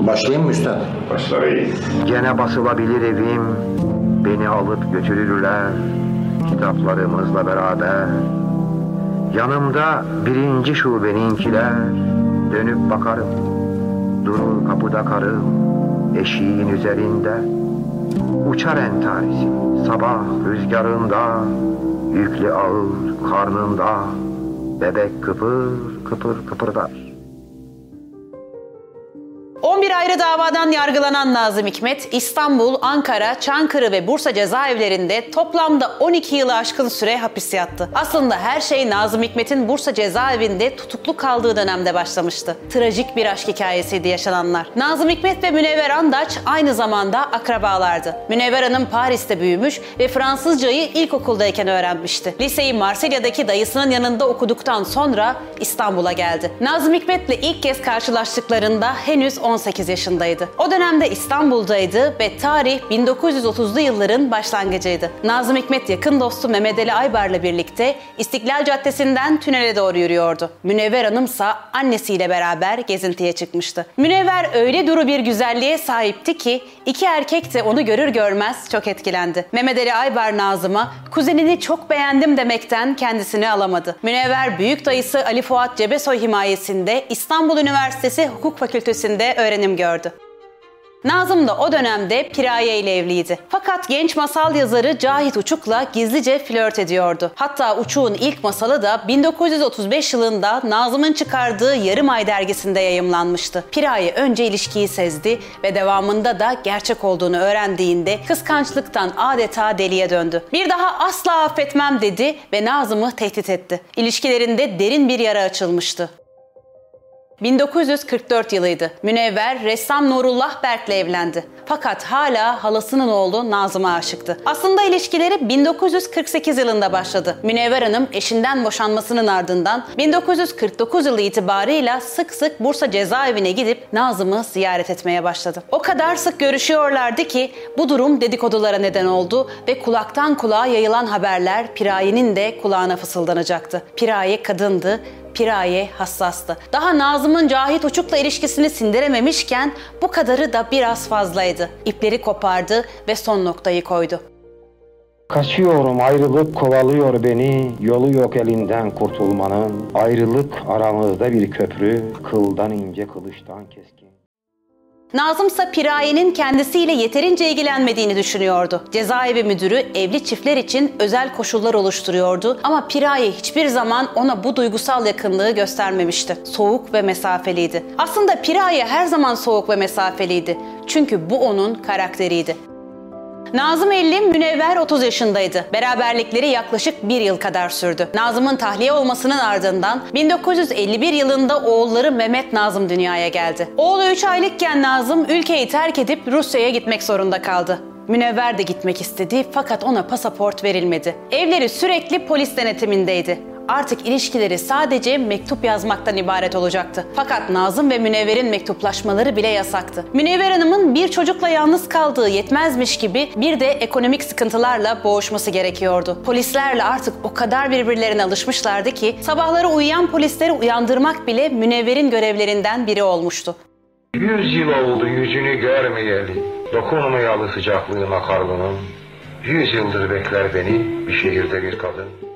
Başlayayım mı üstad? Başlayın. Gene basılabilir evim, beni alıp götürürler, kitaplarımızla beraber. Yanımda birinci şubeninkiler, dönüp bakarım. Durur kapıda karım, eşiğin üzerinde. Uçar entarisi, sabah rüzgarında, yüklü ağır karnında, bebek kıpır kıpır kıpırdar. Ayrı davadan yargılanan Nazım Hikmet, İstanbul, Ankara, Çankırı ve Bursa cezaevlerinde toplamda 12 yılı aşkın süre hapis yattı. Aslında her şey Nazım Hikmet'in Bursa cezaevinde tutuklu kaldığı dönemde başlamıştı. Trajik bir aşk hikayesiydi yaşananlar. Nazım Hikmet ve Münevver Andaç aynı zamanda akrabalardı. Münevver Hanım Paris'te büyümüş ve Fransızcayı ilkokuldayken öğrenmişti. Liseyi Marsilya'daki dayısının yanında okuduktan sonra İstanbul'a geldi. Nazım Hikmet'le ilk kez karşılaştıklarında henüz 18 yaşındaydı. O dönemde İstanbul'daydı ve tarih 1930'lu yılların başlangıcıydı. Nazım Hikmet yakın dostu Mehmet Ali Aybar'la birlikte İstiklal Caddesi'nden tünele doğru yürüyordu. Münevver Hanımsa annesiyle beraber gezintiye çıkmıştı. Münevver öyle duru bir güzelliğe sahipti ki iki erkek de onu görür görmez çok etkilendi. Mehmet Ali Aybar Nazım'a kuzenini çok beğendim demekten kendisini alamadı. Münevver büyük dayısı Ali Fuat Cebesoy himayesinde İstanbul Üniversitesi Hukuk Fakültesi'nde öğrenim gördü. Nazım da o dönemde Piraye ile evliydi. Fakat genç masal yazarı Cahit Uçuk'la gizlice flört ediyordu. Hatta Uçuk'un ilk masalı da 1935 yılında Nazım'ın çıkardığı Yarım Ay dergisinde yayımlanmıştı. Piraye önce ilişkiyi sezdi ve devamında da gerçek olduğunu öğrendiğinde kıskançlıktan adeta deliye döndü. Bir daha asla affetmem dedi ve Nazım'ı tehdit etti. İlişkilerinde derin bir yara açılmıştı. 1944 yılıydı. Münevver ressam Nurullah Berk'le evlendi. Fakat hala halasının oğlu Nazım'a aşıktı. Aslında ilişkileri 1948 yılında başladı. Münevver Hanım eşinden boşanmasının ardından 1949 yılı itibarıyla sık sık Bursa cezaevine gidip Nazım'ı ziyaret etmeye başladı. O kadar sık görüşüyorlardı ki bu durum dedikodulara neden oldu ve kulaktan kulağa yayılan haberler Piraye'nin de kulağına fısıldanacaktı. Piraye kadındı Piraye hassastı. Daha Nazım'ın Cahit Uçuk'la ilişkisini sindirememişken bu kadarı da biraz fazlaydı. İpleri kopardı ve son noktayı koydu. Kaçıyorum ayrılık kovalıyor beni Yolu yok elinden kurtulmanın Ayrılık aramızda bir köprü Kıldan ince kılıçtan keskin Nazım ise Piraye'nin kendisiyle yeterince ilgilenmediğini düşünüyordu. Cezaevi müdürü evli çiftler için özel koşullar oluşturuyordu ama Piraye hiçbir zaman ona bu duygusal yakınlığı göstermemişti. Soğuk ve mesafeliydi. Aslında Piraye her zaman soğuk ve mesafeliydi. Çünkü bu onun karakteriydi. Nazım Elli Münevver 30 yaşındaydı. Beraberlikleri yaklaşık bir yıl kadar sürdü. Nazım'ın tahliye olmasının ardından 1951 yılında oğulları Mehmet Nazım dünyaya geldi. Oğlu 3 aylıkken Nazım ülkeyi terk edip Rusya'ya gitmek zorunda kaldı. Münevver de gitmek istedi fakat ona pasaport verilmedi. Evleri sürekli polis denetimindeydi artık ilişkileri sadece mektup yazmaktan ibaret olacaktı. Fakat Nazım ve Münevver'in mektuplaşmaları bile yasaktı. Münevver Hanım'ın bir çocukla yalnız kaldığı yetmezmiş gibi bir de ekonomik sıkıntılarla boğuşması gerekiyordu. Polislerle artık o kadar birbirlerine alışmışlardı ki sabahları uyuyan polisleri uyandırmak bile Münevver'in görevlerinden biri olmuştu. Yüz yıl oldu yüzünü görmeyeli Dokunmayalı sıcaklığına karnının Yüz yıldır bekler beni bir şehirde bir kadın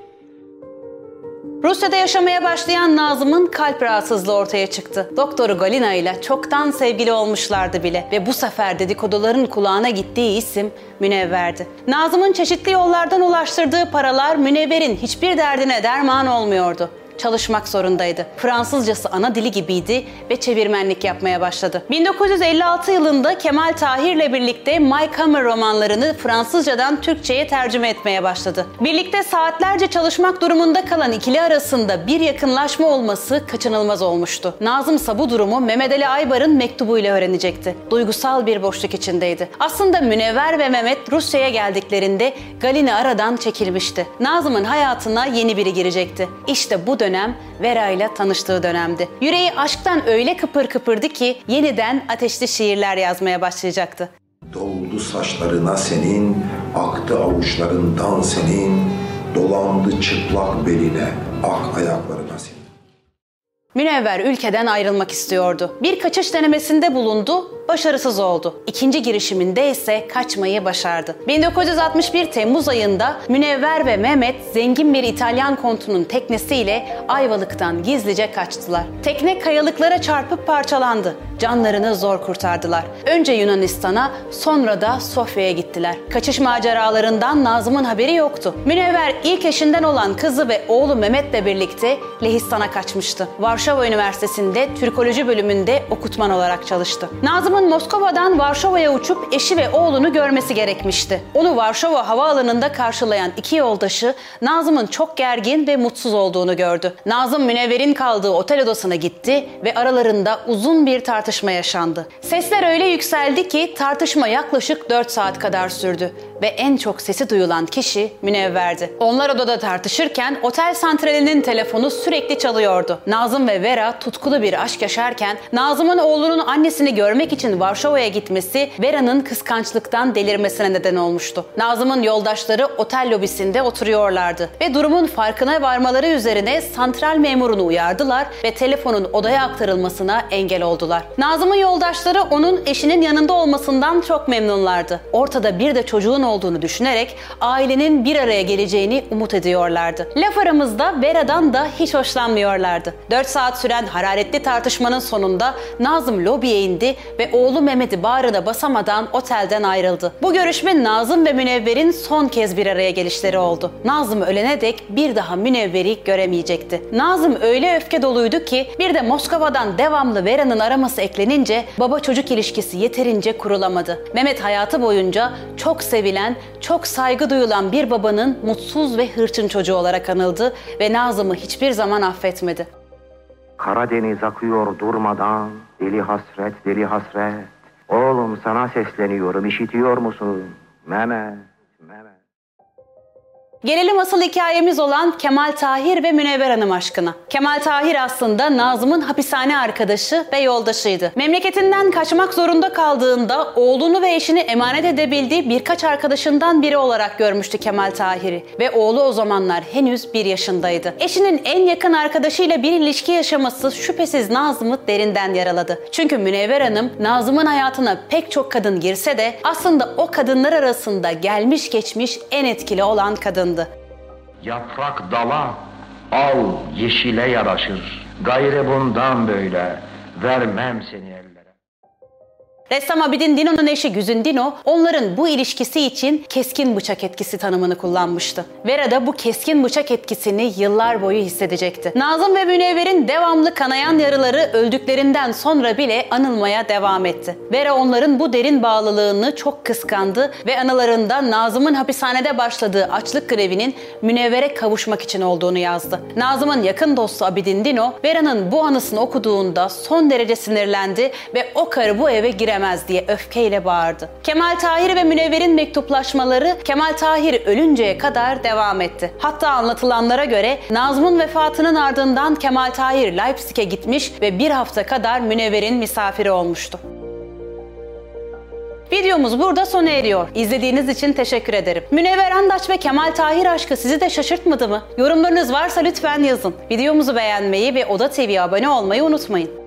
Rusya'da yaşamaya başlayan Nazım'ın kalp rahatsızlığı ortaya çıktı. Doktoru Galina ile çoktan sevgili olmuşlardı bile ve bu sefer dedikoduların kulağına gittiği isim Münevver'di. Nazım'ın çeşitli yollardan ulaştırdığı paralar Münevver'in hiçbir derdine derman olmuyordu çalışmak zorundaydı. Fransızcası ana dili gibiydi ve çevirmenlik yapmaya başladı. 1956 yılında Kemal Tahir'le birlikte Mike Hammer romanlarını Fransızcadan Türkçe'ye tercüme etmeye başladı. Birlikte saatlerce çalışmak durumunda kalan ikili arasında bir yakınlaşma olması kaçınılmaz olmuştu. Nazım ise bu durumu Mehmet Ali Aybar'ın mektubuyla öğrenecekti. Duygusal bir boşluk içindeydi. Aslında Münevver ve Mehmet Rusya'ya geldiklerinde Galina aradan çekilmişti. Nazım'ın hayatına yeni biri girecekti. İşte bu dönem Vera ile tanıştığı dönemdi. Yüreği aşktan öyle kıpır kıpırdı ki yeniden ateşli şiirler yazmaya başlayacaktı. Doldu saçlarına senin, aktı avuçlarından senin, dolandı çıplak beline, ak ayaklarına senin. Münevver ülkeden ayrılmak istiyordu. Bir kaçış denemesinde bulundu, başarısız oldu. İkinci girişiminde ise kaçmayı başardı. 1961 Temmuz ayında Münevver ve Mehmet zengin bir İtalyan kontunun teknesiyle Ayvalık'tan gizlice kaçtılar. Tekne kayalıklara çarpıp parçalandı. Canlarını zor kurtardılar. Önce Yunanistan'a, sonra da Sofya'ya gittiler. Kaçış maceralarından Nazım'ın haberi yoktu. Münevver ilk eşinden olan kızı ve oğlu Mehmet'le birlikte Lehistan'a kaçmıştı. Varşova Üniversitesi'nde Türkoloji bölümünde okutman olarak çalıştı. Nazım'ın Moskova'dan Varşova'ya uçup eşi ve oğlunu görmesi gerekmişti. Onu Varşova havaalanında karşılayan iki yoldaşı Nazım'ın çok gergin ve mutsuz olduğunu gördü. Nazım Münevver'in kaldığı otel odasına gitti ve aralarında uzun bir tartışma yaşandı. Sesler öyle yükseldi ki tartışma yaklaşık 4 saat kadar sürdü ve en çok sesi duyulan kişi Münevver'di. Onlar odada tartışırken otel santralinin telefonu sürekli çalıyordu. Nazım ve Vera tutkulu bir aşk yaşarken Nazım'ın oğlunun annesini görmek için Varşova'ya gitmesi Vera'nın kıskançlıktan delirmesine neden olmuştu. Nazım'ın yoldaşları otel lobisinde oturuyorlardı ve durumun farkına varmaları üzerine santral memurunu uyardılar ve telefonun odaya aktarılmasına engel oldular. Nazım'ın yoldaşları onun eşinin yanında olmasından çok memnunlardı. Ortada bir de çocuğun olduğunu düşünerek ailenin bir araya geleceğini umut ediyorlardı. Laf aramızda Vera'dan da hiç hoşlanmıyorlardı. 4 saat süren hararetli tartışmanın sonunda Nazım lobiye indi ve oğlu Mehmet'i bağrına basamadan otelden ayrıldı. Bu görüşme Nazım ve Münevver'in son kez bir araya gelişleri oldu. Nazım ölene dek bir daha Münevver'i göremeyecekti. Nazım öyle öfke doluydu ki bir de Moskova'dan devamlı Vera'nın araması eklenince baba çocuk ilişkisi yeterince kurulamadı. Mehmet hayatı boyunca çok sevilen, çok saygı duyulan bir babanın mutsuz ve hırçın çocuğu olarak anıldı ve Nazım'ı hiçbir zaman affetmedi. Karadeniz akıyor durmadan, deli hasret, deli hasret. Oğlum sana sesleniyorum, işitiyor musun? Mehmet. Gelelim asıl hikayemiz olan Kemal Tahir ve Münevver Hanım aşkına. Kemal Tahir aslında Nazım'ın hapishane arkadaşı ve yoldaşıydı. Memleketinden kaçmak zorunda kaldığında oğlunu ve eşini emanet edebildiği birkaç arkadaşından biri olarak görmüştü Kemal Tahir'i. Ve oğlu o zamanlar henüz bir yaşındaydı. Eşinin en yakın arkadaşıyla bir ilişki yaşaması şüphesiz Nazım'ı derinden yaraladı. Çünkü Münevver Hanım Nazım'ın hayatına pek çok kadın girse de aslında o kadınlar arasında gelmiş geçmiş en etkili olan kadındı. Yaprak dala, al yeşile yaraşır. Gayrı bundan böyle, vermem seni ellere. Ressam Abidin Dino'nun eşi Güzin Dino, onların bu ilişkisi için keskin bıçak etkisi tanımını kullanmıştı. Vera da bu keskin bıçak etkisini yıllar boyu hissedecekti. Nazım ve Münevver'in devamlı kanayan yaraları öldüklerinden sonra bile anılmaya devam etti. Vera onların bu derin bağlılığını çok kıskandı ve anılarında Nazım'ın hapishanede başladığı açlık grevinin Münevver'e kavuşmak için olduğunu yazdı. Nazım'ın yakın dostu Abidin Dino, Vera'nın bu anısını okuduğunda son derece sinirlendi ve o karı bu eve giremez diye öfkeyle bağırdı. Kemal Tahir ve Münevver'in mektuplaşmaları Kemal Tahir ölünceye kadar devam etti. Hatta anlatılanlara göre Nazım'ın vefatının ardından Kemal Tahir Leipzig'e gitmiş ve bir hafta kadar Münevver'in misafiri olmuştu. Videomuz burada sona eriyor. İzlediğiniz için teşekkür ederim. Münevver Andaç ve Kemal Tahir aşkı sizi de şaşırtmadı mı? Yorumlarınız varsa lütfen yazın. Videomuzu beğenmeyi ve Oda TV'ye abone olmayı unutmayın.